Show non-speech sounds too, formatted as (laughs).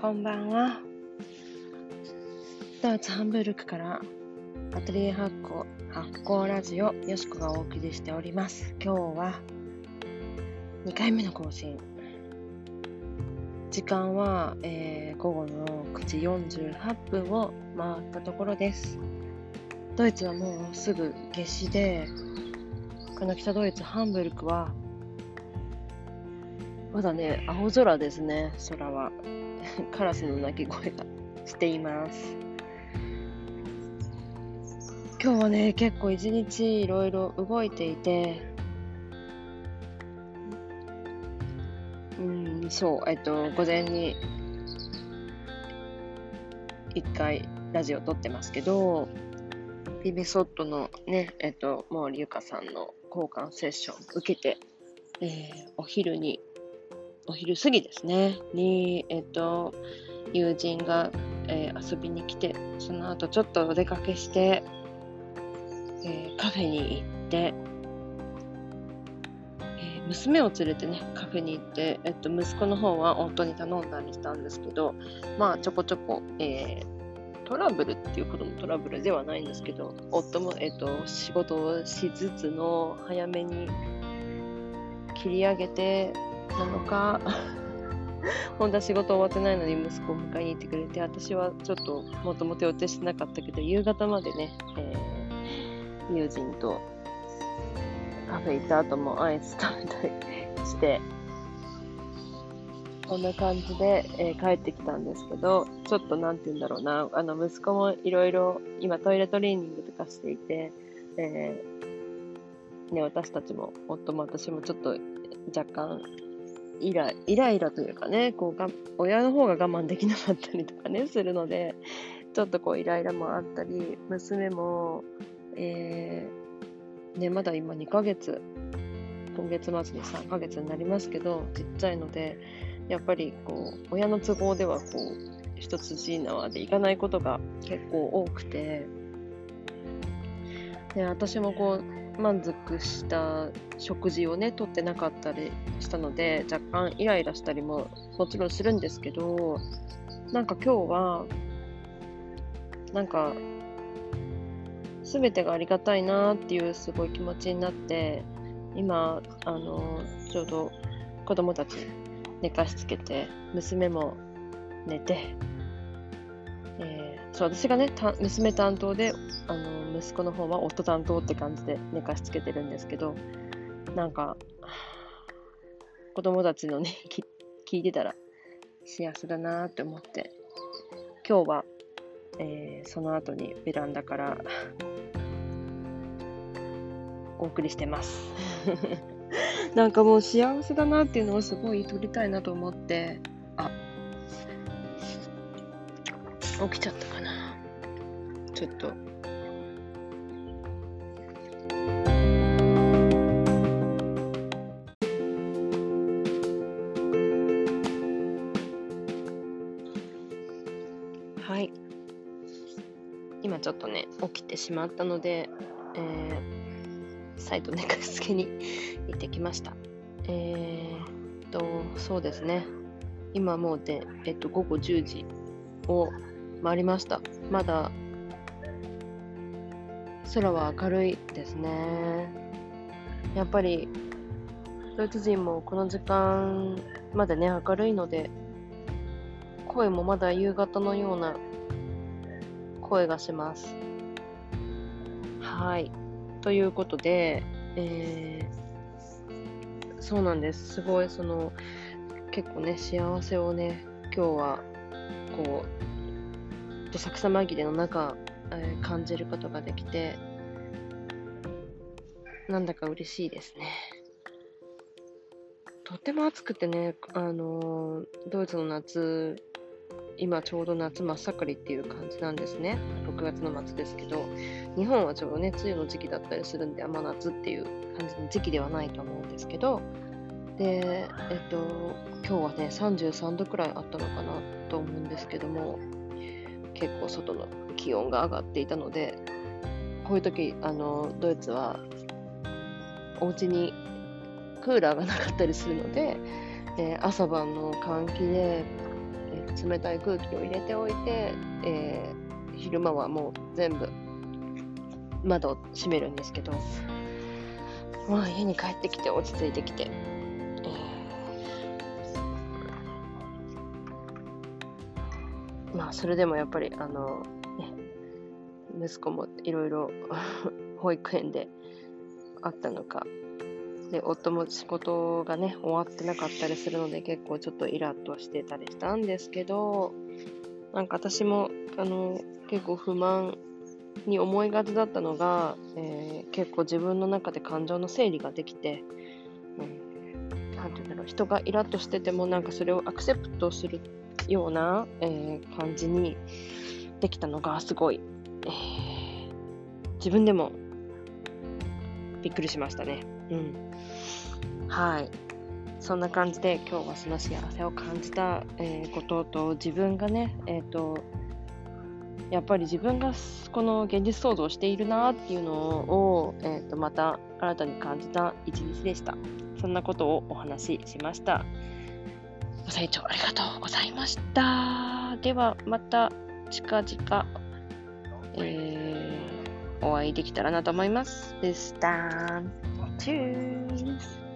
こんばんは。ドイツハンブルクからアトリエ発酵発酵ラジオよしこがお送りしております。今日は2回目の更新。時間は、えー、午後の9時48分を回ったところです。ドイツはもうすぐ夏至で、この北ドイツハンブルクはまだね、青空ですね、空は。(laughs) カラスの鳴き声がしています。今日はね、結構一日いろいろ動いていて、うん、そう、えっと、午前に一回ラジオ撮ってますけど、ビビソットのね、えっと、毛利ゆかさんの交換セッション受けて、えー、お昼にお昼過ぎですね、に、えっと、友人が、えー、遊びに来て、その後ちょっとお出かけして、えー、カフェに行って、えー、娘を連れてね、カフェに行って、えっと、息子の方は夫に頼んだりしたんですけど、まあ、ちょこちょこ、えトラブルっていうこともトラブルではないんですけど、夫も、えっと、仕事をしつつの早めに切り上げて、なのか。(laughs) 本当は仕事終わってないのに息子を迎えに行ってくれて私はちょっともともと予定してなかったけど夕方までね、えー、友人とカフェ行った後もアイス食べたりしてこんな感じで、えー、帰ってきたんですけどちょっと何て言うんだろうな。あの息子もいろいろ今トイレトレーニングとかしていて、えーね、私たちも夫も私もちょっと若干イライライラというかねこうが親の方が我慢できなかったりとかねするのでちょっとこうイライラもあったり娘も、えー、ね、まだ今2ヶ月今月末に3ヶ月になりますけどちっちゃいのでやっぱりこう親の都合ではこう一筋縄でいかないことが結構多くてで私もこう満足した食事をねとってなかったりしたので若干イライラしたりももちろんするんですけどなんか今日はなんか全てがありがたいなっていうすごい気持ちになって今あのちょうど子供たち寝かしつけて娘も寝て、そう私がね娘担当であの息子の方は夫担当って感じで寝かしつけてるんですけどなんか子供たちのね (laughs) 聞いてたら幸せだなって思って今日は、えー、その後にベランダから (laughs) お送りしてます。(laughs) なんかもう幸せだなっていうのをすごい撮りたいなと思って起きちゃったかな。ちょっと。はい。今ちょっとね起きてしまったので、えー、再度寝かしつけに (laughs) 行ってきました。えー、っとそうですね。今もうで、えっと、午後10時を回りました。まだ空は明るいですね。やっぱりドイツ人もこの時間までね明るいので声もまだ夕方のような声がします。はい。ということで、えー、そうなんです。すごいその結構ね幸せをね今日はこうどさくさ紛れの中、えー、感じることができて、なんだか嬉しいですね。とても暑くてね、あのー、ドイツの夏、今ちょうど夏真っ盛りっていう感じなんですね。6月の末ですけど、日本はちょうどね、梅雨の時期だったりするんで、あんま夏っていう感じの時期ではないと思うんですけど、で、えっと、今日はね、33度くらいあったのかなと思うんですけども、結構外の気温が上がっていたのでこういう時あのドイツはお家にクーラーがなかったりするので、えー、朝晩の換気で、えー、冷たい空気を入れておいて、えー、昼間はもう全部窓を閉めるんですけど、まあ家に帰ってきて落ち着いてきて、まあそれでもやっぱりあの、ね、息子もいろいろ (laughs) 保育園であったのか。で夫も仕事がね終わってなかったりするので結構ちょっとイラッとしてたりしたんですけどなんか私もあの結構不満に思いがちだったのが、えー、結構自分の中で感情の整理ができて、うん、なんて言うんだろう人がイラッとしててもなんかそれをアクセプトするような、えー、感じにできたのがすごい、えー、自分でもびっくりしましたね。うん。はい。そんな感じで今日はその幸せを感じた、えー、ことと自分がね、えっ、ー、と、やっぱり自分がこの現実創造しているなっていうのを、えー、とまた新たに感じた一日でした。そんなことをお話ししました。ご清聴ありがとうございました。ではまた近々、えー、お会いできたらなと思います。でした。チュース